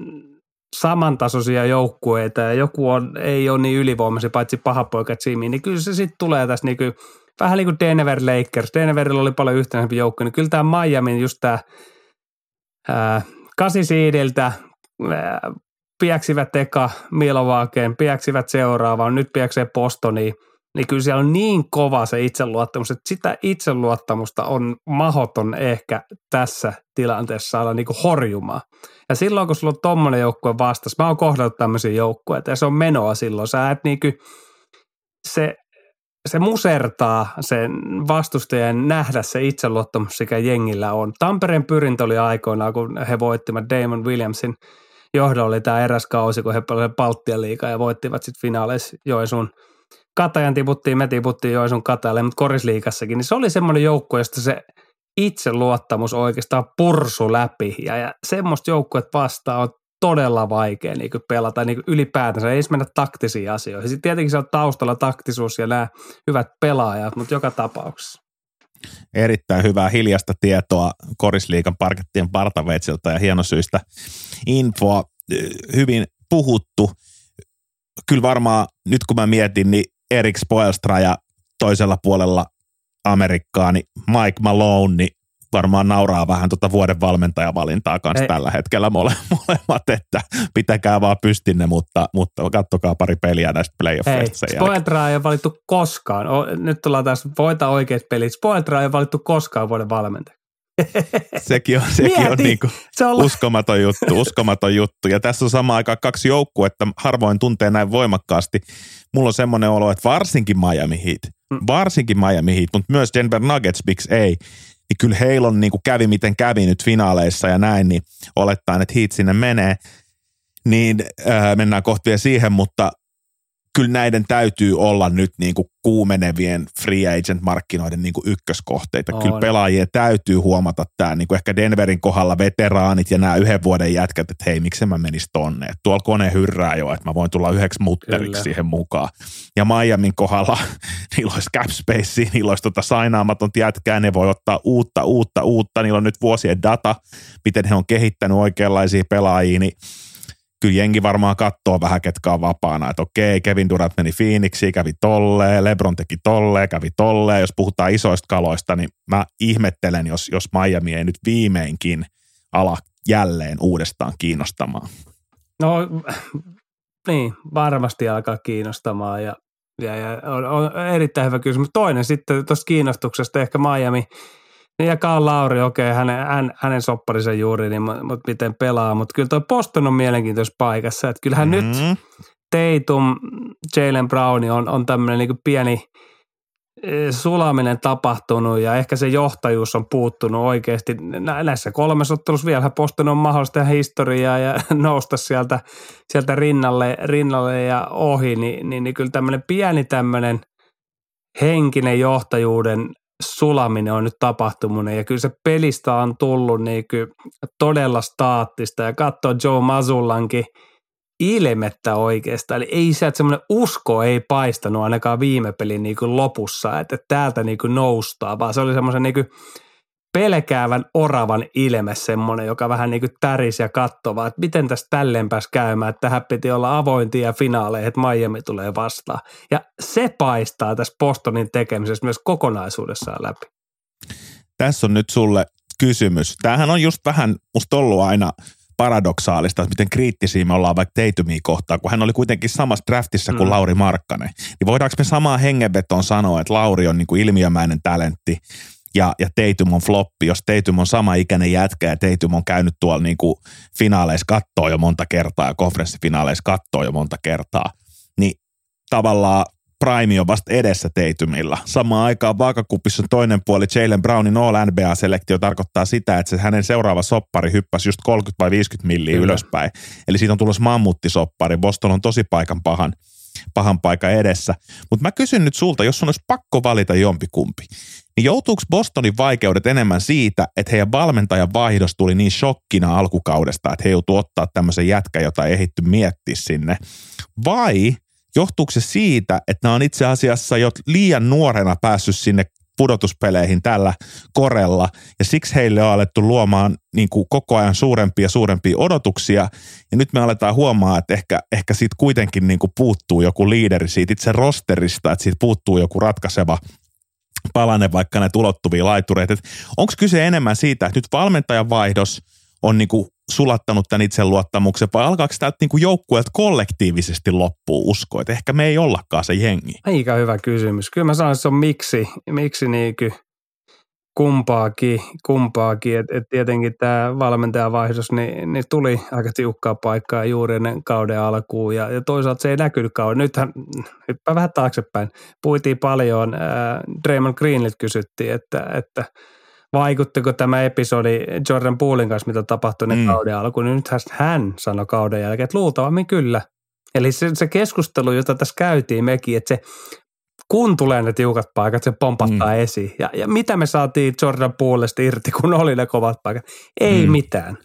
Speaker 3: samantasoisia joukkueita ja joku on, ei ole niin ylivoimaisia, paitsi pahapoika Jimmy, niin kyllä se sitten tulee tässä niin kuin, vähän niin kuin Denver Lakers. Denverillä oli paljon yhtenäisempi joukko, niin kyllä tämä Miami, just tämä kasisiidiltä piäksivät eka Milovakeen, piäksivät seuraavaan, nyt piäksee Postoniin, niin kyllä siellä on niin kova se itseluottamus, että sitä itseluottamusta on mahoton ehkä tässä tilanteessa saada niin kuin horjumaan. Ja silloin, kun sulla on tommonen joukkue vastas, mä oon kohdannut tämmöisiä joukkueita ja se on menoa silloin. Sä et niin kuin, se, se musertaa sen vastustajan nähdä se itseluottamus, mikä jengillä on. Tampereen pyrintö oli aikoinaan, kun he voittivat Damon Williamsin – johdolla oli tämä eräs kausi, kun he pelasivat Baltian liikaa ja voittivat sitten finaaleissa Joensuun Katajan tiputtiin, me tiputtiin Joensuun Katajalle, mutta korisliikassakin, niin se oli semmoinen joukko, josta se itseluottamus oikeastaan pursu läpi ja, ja semmoista joukkuetta vastaan on todella vaikea niin pelata niin ylipäätänsä, ei edes mennä taktisiin asioihin. Sitten tietenkin se on taustalla taktisuus ja nämä hyvät pelaajat, mutta joka tapauksessa.
Speaker 2: Erittäin hyvää hiljasta tietoa Korisliikan parkettien partaveitsiltä ja hienosyistä infoa. Hyvin puhuttu. Kyllä varmaan nyt kun mä mietin, niin Erik Spoelstra ja toisella puolella Amerikkaa, niin Mike Malone, niin varmaan nauraa vähän tuota vuoden valmentajavalintaa kanssa Ei. tällä hetkellä mole, molemmat, että pitäkää vaan pystinne, mutta, mutta kattokaa pari peliä näistä playoffeista
Speaker 3: sen Spoeltra ei ole valittu koskaan. O, nyt tullaan taas voita oikeat pelit. Spoeltra ei ole valittu koskaan vuoden valmentaja.
Speaker 2: sekin on, sekin on niin se on... uskomaton juttu, uskomaton juttu. Ja tässä on sama aika kaksi joukkuetta, harvoin tuntee näin voimakkaasti. Mulla on semmoinen olo, että varsinkin Miami Heat, mm. varsinkin Miami Heat, mutta myös Denver Nuggets, miksi ei, niin kyllä heillä on niin kuin kävi miten kävi nyt finaaleissa ja näin, niin olettaen, että Heat sinne menee. Niin äh, mennään kohti vielä siihen, mutta kyllä näiden täytyy olla nyt niin kuin kuumenevien free agent-markkinoiden niin kuin ykköskohteita. On. Kyllä pelaajien täytyy huomata tämä, niin kuin ehkä Denverin kohdalla veteraanit ja nämä yhden vuoden jätkät, että hei, miksi mä menis tonne. Että tuolla kone hyrrää jo, että mä voin tulla yhdeksi mutteriksi kyllä. siihen mukaan. Ja Miamin kohdalla niillä olisi cap space, niillä olisi tota sainaamaton jätkää, ne voi ottaa uutta, uutta, uutta. Niillä on nyt vuosien data, miten he on kehittänyt oikeanlaisia pelaajia, niin kyllä jengi varmaan katsoo vähän, ketkä on vapaana. Että okei, Kevin Durant meni Phoenixiin, kävi tolleen, Lebron teki tolleen, kävi tolleen. Jos puhutaan isoista kaloista, niin mä ihmettelen, jos, jos Miami ei nyt viimeinkin ala jälleen uudestaan kiinnostamaan.
Speaker 3: No niin, varmasti alkaa kiinnostamaan ja, ja, ja on, on erittäin hyvä kysymys. Toinen sitten tuosta kiinnostuksesta ehkä Miami – niin ja Kaal Lauri, okei, okay, hänen, hän, hänen sopparinsa juuri, niin mutta miten pelaa. Mutta kyllä tuo Boston on mielenkiintoisessa paikassa. Että kyllähän mm-hmm. nyt Teitum, Jalen Brown on, on tämmöinen niin pieni e, sulaminen tapahtunut ja ehkä se johtajuus on puuttunut oikeasti. Näissä kolmessa ottelussa vielä Boston on mahdollista historiaa ja nousta sieltä, sieltä rinnalle, rinnalle ja ohi, niin, niin, niin kyllä tämmöinen pieni tämmöinen henkinen johtajuuden sulaminen on nyt tapahtunut ja kyllä se pelistä on tullut niin kuin todella staattista ja katsoo Joe Mazullankin ilmettä oikeastaan. Eli ei se, että semmoinen usko ei paistanut ainakaan viime pelin niin kuin lopussa, että täältä niin kuin noustaa, vaan se oli semmoisen niin kuin pelkäävän oravan ilme semmoinen, joka vähän niin kuin tärisi ja katsova, että miten tästä tälleen pääsi käymään, että tähän piti olla avointia ja finaaleja, että Miami tulee vastaan. Ja se paistaa tässä Bostonin tekemisessä myös kokonaisuudessaan läpi.
Speaker 2: tässä on nyt sulle kysymys. Tämähän on just vähän musta ollut aina paradoksaalista, että miten kriittisiä me ollaan vaikka Teitumia kohtaan, kun hän oli kuitenkin samassa draftissa kuin mm. Lauri Markkanen. Niin voidaanko me samaa hengenvetoon sanoa, että Lauri on niin kuin ilmiömäinen talentti ja, ja Teitum on floppi, jos Teitum on sama ikäinen jätkä ja Teitum on käynyt tuolla niin kuin finaaleissa kattoa jo monta kertaa ja konferenssifinaaleissa kattoa jo monta kertaa, niin tavallaan Prime on vasta edessä Teitumilla. Samaan aikaan vaakakupissa toinen puoli Jalen Brownin All NBA-selektio tarkoittaa sitä, että se hänen seuraava soppari hyppäsi just 30 vai 50 milliä Kyllä. ylöspäin. Eli siitä on tulossa mammuttisoppari. Boston on tosi paikan pahan, pahan paikan edessä. Mutta mä kysyn nyt sulta, jos sun olisi pakko valita jompikumpi, niin joutuuko Bostonin vaikeudet enemmän siitä, että heidän valmentajan vaihdos tuli niin shokkina alkukaudesta, että he joutuivat ottaa tämmöisen jätkä, jota ei ehitty miettiä sinne, vai – Johtuuko se siitä, että nämä on itse asiassa jo liian nuorena päässyt sinne pudotuspeleihin tällä korella ja siksi heille on alettu luomaan niin kuin koko ajan suurempia ja suurempia odotuksia ja nyt me aletaan huomaa, että ehkä, ehkä siitä kuitenkin niin kuin puuttuu joku liideri siitä itse rosterista, että siitä puuttuu joku ratkaiseva palane vaikka ne ulottuvia laitureita. Onko kyse enemmän siitä, että nyt valmentajan vaihdos on niin kuin sulattanut tämän itseluottamuksen vai alkaako täältä niin joukkueelta kollektiivisesti loppuu usko, että ehkä me ei ollakaan se jengi?
Speaker 3: Aika hyvä kysymys. Kyllä mä sanon, että se on miksi, miksi niin kumpaakin, kumpaakin. Et, et tietenkin tämä valmentajavaihdos niin, niin tuli aika tiukkaa paikkaa juuri ennen kauden alkuun ja, ja toisaalta se ei näkynyt kauden. Nythän, hyppää vähän taaksepäin, puitiin paljon, äh, Draymond Greenlit kysyttiin, että, että – vaikuttiko tämä episodi Jordan Poolin kanssa, mitä tapahtui mm. kauden alkuun, niin nythän hän sanoi kauden jälkeen, että luultavammin kyllä. Eli se, se keskustelu, jota tässä käytiin mekin, että se kun tulee ne tiukat paikat, se pompattaa mm. esiin. Ja, ja mitä me saatiin Jordan Poolesta irti, kun oli ne kovat paikat? Ei mm. mitään.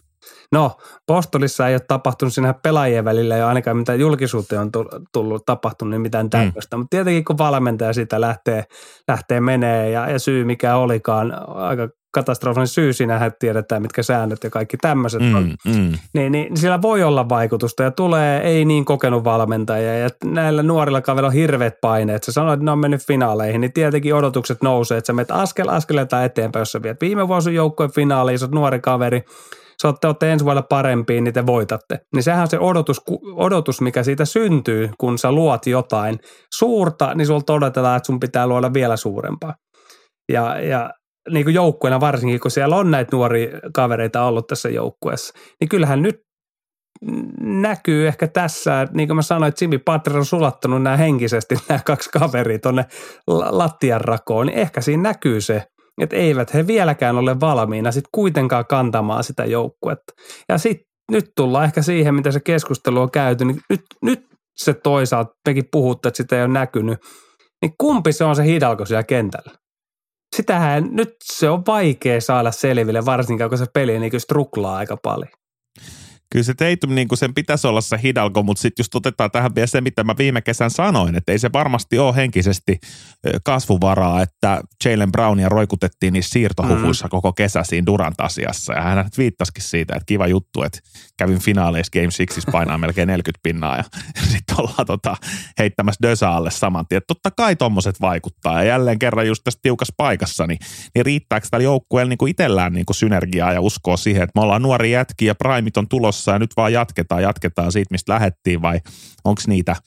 Speaker 3: No, Postolissa ei ole tapahtunut siinä pelaajien välillä jo ainakaan mitä julkisuuteen on tullut tapahtunut, niin mitään tämmöistä. Mm. Mutta tietenkin kun valmentaja sitä lähtee, lähtee menee ja, ja syy mikä olikaan aika katastrofinen syy, siinähän tiedetään, mitkä säännöt ja kaikki tämmöiset mm, on. Mm. Niin, niin sillä voi olla vaikutusta ja tulee ei niin kokenut valmentaja ja näillä nuorilla kaveilla on hirveät paineet. Sä sanoit, että ne on mennyt finaaleihin, niin tietenkin odotukset nousee, että sä menet askel askeletaan eteenpäin, jos sä viet viime vuosi joukkojen finaaliin, sä oot nuori kaveri, sä olette, olette ensi vuonna parempiin, niin te voitatte. Niin sehän on se odotus, odotus, mikä siitä syntyy, kun sä luot jotain suurta, niin sulta odotetaan, että sun pitää luoda vielä suurempaa. Ja, ja niin kuin joukkueena varsinkin, kun siellä on näitä nuoria kavereita ollut tässä joukkueessa, niin kyllähän nyt näkyy ehkä tässä, niin kuin mä sanoin, että Jimmy Butler on sulattanut nämä henkisesti nämä kaksi kaveria tuonne lattian rakoon, niin ehkä siinä näkyy se, että eivät he vieläkään ole valmiina sitten kuitenkaan kantamaan sitä joukkuetta. Ja sitten nyt tullaan ehkä siihen, mitä se keskustelu on käyty, niin nyt, nyt se toisaalta, mekin puhutte, että sitä ei ole näkynyt, niin kumpi se on se hidalko siellä kentällä? Sitähän nyt se on vaikea saada selville, varsinkaan kun se peli niin struklaa aika paljon
Speaker 2: kyllä se Tatum, niin kuin sen pitäisi olla se hidalko, mutta sitten just otetaan tähän vielä se, mitä mä viime kesän sanoin, että ei se varmasti ole henkisesti kasvuvaraa, että Jalen Brownia roikutettiin niissä siirtohuhuissa mm. koko kesä siinä Durant-asiassa. Ja hän viittasikin siitä, että kiva juttu, että kävin finaaleissa Game 6 painaa melkein 40 pinnaa ja sitten ollaan tota, heittämässä Dösa alle saman tien. Totta kai tommoset vaikuttaa ja jälleen kerran just tässä tiukassa paikassa, niin, niin riittääkö tällä joukkueella niin itsellään niin synergiaa ja uskoa siihen, että me ollaan nuori jätki ja primit on tulossa ja nyt vaan jatketaan, jatketaan siitä, mistä lähettiin vai onko niitä –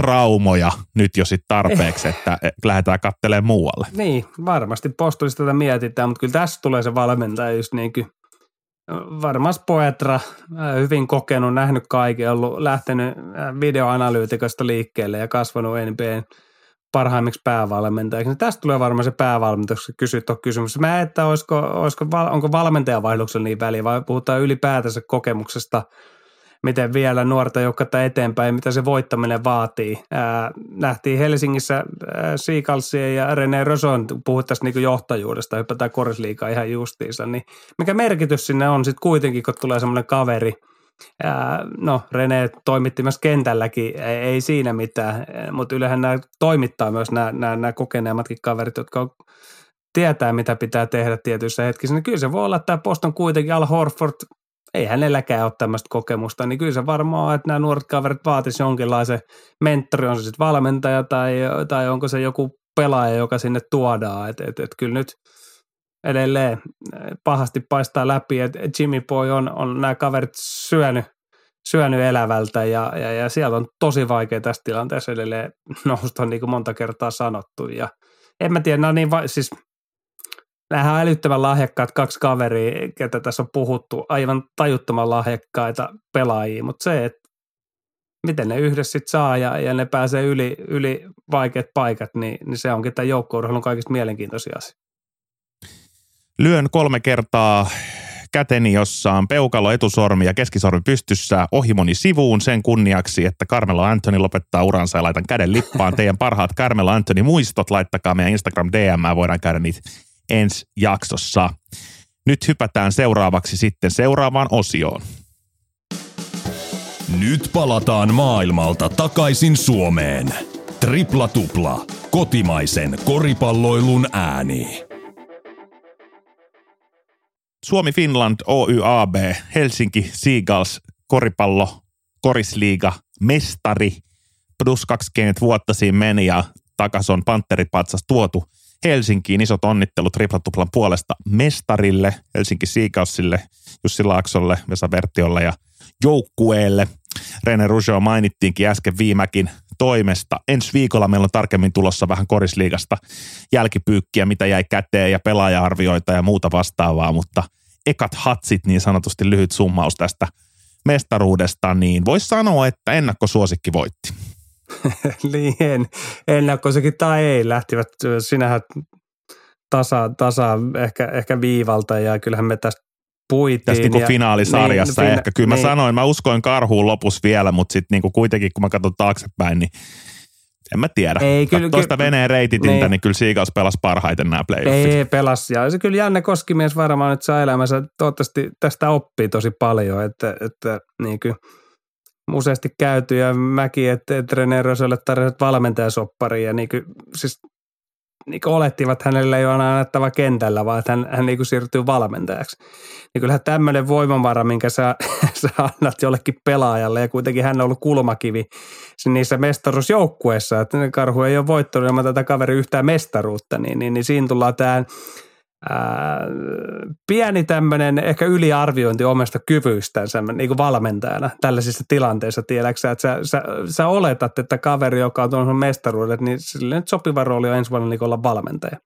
Speaker 2: traumoja nyt jo sitten tarpeeksi, että lähdetään katselemaan muualle.
Speaker 3: Niin, varmasti postulista tätä mietitään, mutta kyllä tässä tulee se valmentaja just niin kuin varmasti Poetra, äh, hyvin kokenut, nähnyt kaiken, ollut lähtenyt äh, videoanalyytikasta liikkeelle ja kasvanut NBAn parhaimmiksi päävalmentajiksi. Niin tästä tulee varmaan se päävalmentajaksi kysyä tuon kysymys. Mä että olisiko, olisiko, onko valmentajavaihdoksella niin väliä vai puhutaan ylipäätänsä kokemuksesta – miten vielä nuorta joukkuetta eteenpäin, mitä se voittaminen vaatii. Ää, nähtiin Helsingissä Siikalsien ja René Roson puhuttaisiin niinku johtajuudesta, hypätään korisliikaa ihan justiinsa, niin mikä merkitys sinne on sitten kuitenkin, kun tulee semmoinen kaveri, Ää, no René toimitti myös kentälläkin, ei, ei siinä mitään, mutta yleensä nämä toimittaa myös nämä, nämä, nämä kokeneemmatkin kaverit, jotka on tietää, mitä pitää tehdä tietyissä hetkissä, niin kyllä se voi olla, että tämä Boston kuitenkin Al Horford ei hänelläkään ole tämmöistä kokemusta, niin kyllä se varmaan että nämä nuoret kaverit vaatisivat jonkinlaisen mentori, on se sitten valmentaja tai, tai onko se joku pelaaja, joka sinne tuodaan. Että et, et kyllä nyt edelleen pahasti paistaa läpi, että Jimmy Boy on, on nämä kaverit syönyt, syönyt elävältä ja, ja, ja siellä on tosi vaikea tässä tilanteessa edelleen nousta, niin kuin monta kertaa sanottu. Ja en mä tiedä, on niin siis Nämähän on älyttömän lahjakkaat kaksi kaveria, ketä tässä on puhuttu, aivan tajuttoman lahjakkaita pelaajia, mutta se, että miten ne yhdessä sitten saa ja, ja ne pääsee yli, yli vaikeat paikat, niin, niin se onkin tämän joukkueurheilun kaikista mielenkiintoisia asia.
Speaker 2: Lyön kolme kertaa käteni, jossa on peukalo, etusormi ja keskisormi pystyssä ohimoni sivuun sen kunniaksi, että Carmelo Anthony lopettaa uransa ja laitan käden lippaan. Teidän parhaat Carmelo Anthony muistot, laittakaa meidän Instagram DM, voidaan käydä niitä ensi jaksossa. Nyt hypätään seuraavaksi sitten seuraavaan osioon.
Speaker 1: Nyt palataan maailmalta takaisin Suomeen. Tripla tupla, kotimaisen koripalloilun ääni.
Speaker 2: Suomi Finland Oy AB, Helsinki Seagulls koripallo, korisliiga, mestari, plus 20 vuotta siinä meni ja takas on Panteripatsas tuotu Helsinkiin. Isot onnittelut triplatuplan puolesta mestarille, Helsinki Seagullsille, Jussi Laaksolle, Vesa Vertiolle ja joukkueelle. Rene Rougeau mainittiinkin äsken viimäkin toimesta. Ensi viikolla meillä on tarkemmin tulossa vähän korisliigasta jälkipyykkiä, mitä jäi käteen ja pelaaja-arvioita ja muuta vastaavaa, mutta ekat hatsit, niin sanotusti lyhyt summaus tästä mestaruudesta, niin voisi sanoa, että ennakkosuosikki voitti.
Speaker 3: niin, ennakkosuosikki tai ei, lähtivät, sinähän tasa, tasa ehkä, ehkä viivalta ja kyllähän me tästä puitiin.
Speaker 2: Tässä niinku finaalisarjassa niin, ehkä. Kyllä niin. mä sanoin, mä uskoin karhuun lopussa vielä, mutta sitten niinku kuitenkin kun mä katson taaksepäin, niin en mä tiedä. Ei, kyllä, Tuosta kyllä, veneen reititintä, niin, niin kyllä Seagulls pelasi parhaiten nämä playoffit.
Speaker 3: Ei, pelasi. Ja se kyllä Janne Koskimies varmaan nyt saa elämänsä, toivottavasti tästä oppii tosi paljon, että, että niin kuin, useasti käyty ja mäkin, että, René Roselle tarjosit valmentajasoppari ja niin kuin, siis niin kuin olettivat, että hänelle ei ole annettava kentällä, vaan että hän, hän niin kuin siirtyy valmentajaksi. Niin kyllähän tämmöinen voimavara, minkä sä, sä annat jollekin pelaajalle, ja kuitenkin hän on ollut kulmakivi niissä mestaruusjoukkueissa, että Karhu ei ole voittanut ilman tätä kaveri yhtään mestaruutta, niin, niin, niin siinä tullaan tämä pieni tämmöinen ehkä yliarviointi omasta kyvyistänsä niin kuin valmentajana tällaisissa tilanteissa. Tiedätkö että sä, sä, sä, oletat, että kaveri, joka on tuossa mestaruudet, niin sille nyt sopiva rooli on ensi vuonna niin olla valmentaja.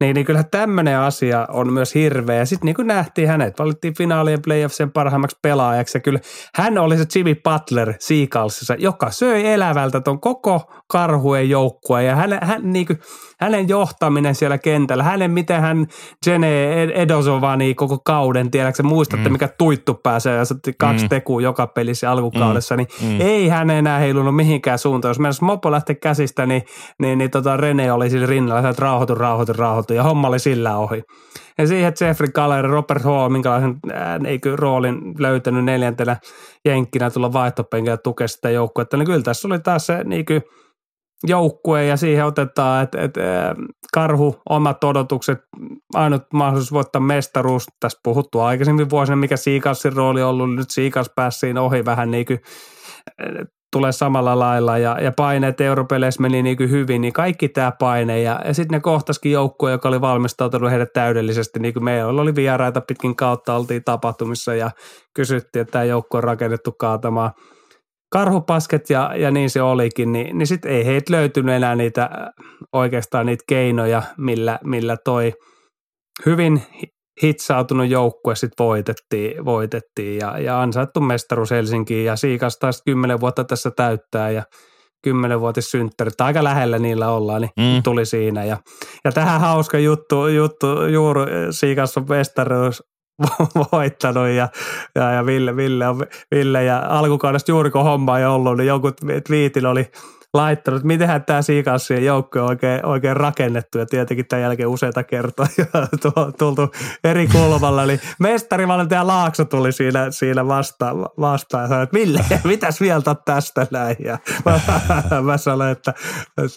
Speaker 3: Niin, niin kyllähän tämmöinen asia on myös hirveä. Sitten niin kuin nähtiin hänet, valittiin finaalien playoffsien parhaimmaksi pelaajaksi. Ja kyllä hän oli se Jimmy Butler Seagullsissa, joka söi elävältä ton koko karhujen joukkue. Ja hän, hän, niin kuin, hänen johtaminen siellä kentällä, hänen miten hän Jene Edosovani koko kauden, tiedätkö muistatte mm. mikä tuittu pääsee ja kaksi mm. tekua joka pelissä alkukaudessa, niin mm. ei hän enää heilunut mihinkään suuntaan. Jos meidän mopo lähtee käsistä, niin, niin, niin tota Rene oli sillä rinnalla, että rauhoitu, rauhoitu, rauhoitu ja homma oli sillä ohi. Ja siihen Jeffrey Galler, Robert Hall, minkälaisen eikö, roolin löytänyt neljäntenä jenkkinä tulla vaihtopenkillä ja tukea sitä joukkuetta, niin kyllä tässä oli taas se niin kuin, joukkue ja siihen otetaan, että, että karhu, omat odotukset, ainut mahdollisuus voittaa mestaruus. Tässä puhuttu aikaisemmin vuosina, mikä Siikalsin rooli on ollut. Nyt Siikas pääsi siinä ohi vähän niin kuin, tulee samalla lailla ja, ja paineet europeleissä meni niin kuin hyvin, niin kaikki tämä paine ja, ja sitten ne kohtaskin joukkue, joka oli valmistautunut heidät täydellisesti, niin kuin meillä oli vieraita pitkin kautta, oltiin tapahtumissa ja kysyttiin, että tämä joukko on rakennettu kaatamaan – karhupasket ja, ja niin se olikin, niin, niin sitten ei heitä löytynyt enää niitä oikeastaan niitä keinoja, millä, millä toi hyvin hitsautunut joukkue sitten voitettiin, voitettiin ja, ja ansaittu mestaruus Helsinkiin ja Siikas taas kymmenen vuotta tässä täyttää ja kymmenenvuotissynttärit, aika lähellä niillä ollaan, niin mm. tuli siinä. Ja, ja tähän hauska juttu, juttu juuri Siikas on mestaruus voittanut ja, ja, ja Ville, Ville, on, Ville ja alkukaudesta juuri kun homma ei ollut, niin jonkun twiitin oli laittanut, että mitenhän tämä Seagullsien joukko on oikein, oikein rakennettu ja tietenkin tämän jälkeen useita kertoja tultu eri kulmalla. Eli mestarivalmentaja Laakso tuli siinä, siinä vastaan, vastaan ja sanoi, että Ville, mitäs mieltä tästä näin? Ja mä, mä sanoin, että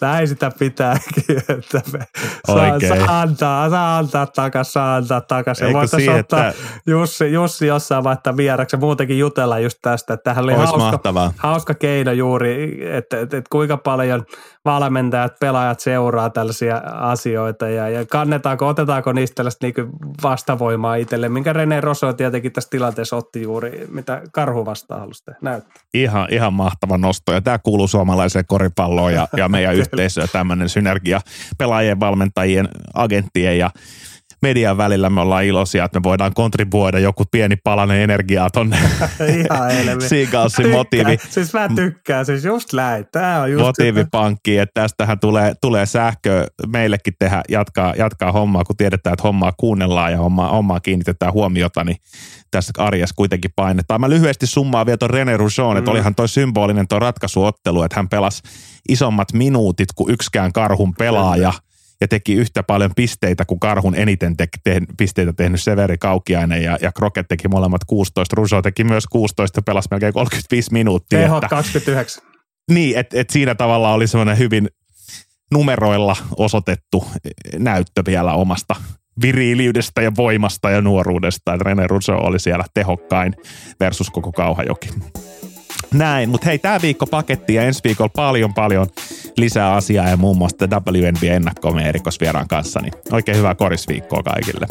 Speaker 3: näin sitä pitääkin, että me saa, saa, antaa, saa antaa takas, saa antaa takas. Ja siihen, ottaa Jussi, Jussi jossain vaihtaa vieraksi muutenkin jutella just tästä, että tähän oli hauska, hauska keino juuri, että, että, että kuinka paljon valmentajat, pelaajat seuraa tällaisia asioita ja, ja kannetaanko, otetaanko niistä tällaista niin vastavoimaa itselle, minkä Rene Rosso tietenkin tässä tilanteessa otti juuri, mitä karhu vastaan halusi näyttää.
Speaker 2: Ihan, ihan mahtava nosto ja tämä kuuluu suomalaiseen koripalloon ja, ja meidän yhteisöön tämmöinen synergia pelaajien, valmentajien, agenttien ja median välillä me ollaan iloisia, että me voidaan kontribuoida joku pieni palanen energiaa tonne Seagalsin motiivi.
Speaker 3: Siis mä tykkään, siis just näin. Tää on just
Speaker 2: motiivipankki, että tästähän tulee, tulee sähkö meillekin tehdä, jatkaa, jatkaa hommaa, kun tiedetään, että hommaa kuunnellaan ja hommaa, hommaa kiinnitetään huomiota, niin tässä arjessa kuitenkin painetaan. Mä lyhyesti summaan vielä tuon René Rougeon, että mm. olihan toi symbolinen tuo ratkaisuottelu, että hän pelasi isommat minuutit kuin yksikään karhun pelaaja. Mm ja teki yhtä paljon pisteitä kuin Karhun eniten te- te- pisteitä tehnyt Severi Kaukiainen ja, ja Kroket teki molemmat 16. Ruso teki myös 16 ja pelasi melkein 35 minuuttia.
Speaker 3: Teho 29.
Speaker 2: Niin, että et siinä tavalla oli semmoinen hyvin numeroilla osoitettu näyttö vielä omasta viriiliydestä ja voimasta ja nuoruudesta. Että René Russo oli siellä tehokkain versus koko Kauhajoki. Näin, mutta hei, tämä viikko paketti ja ensi viikolla paljon paljon lisää asiaa ja muun muassa WNB ennakkoon meidän erikoisvieraan kanssa. Niin oikein hyvää korisviikkoa kaikille.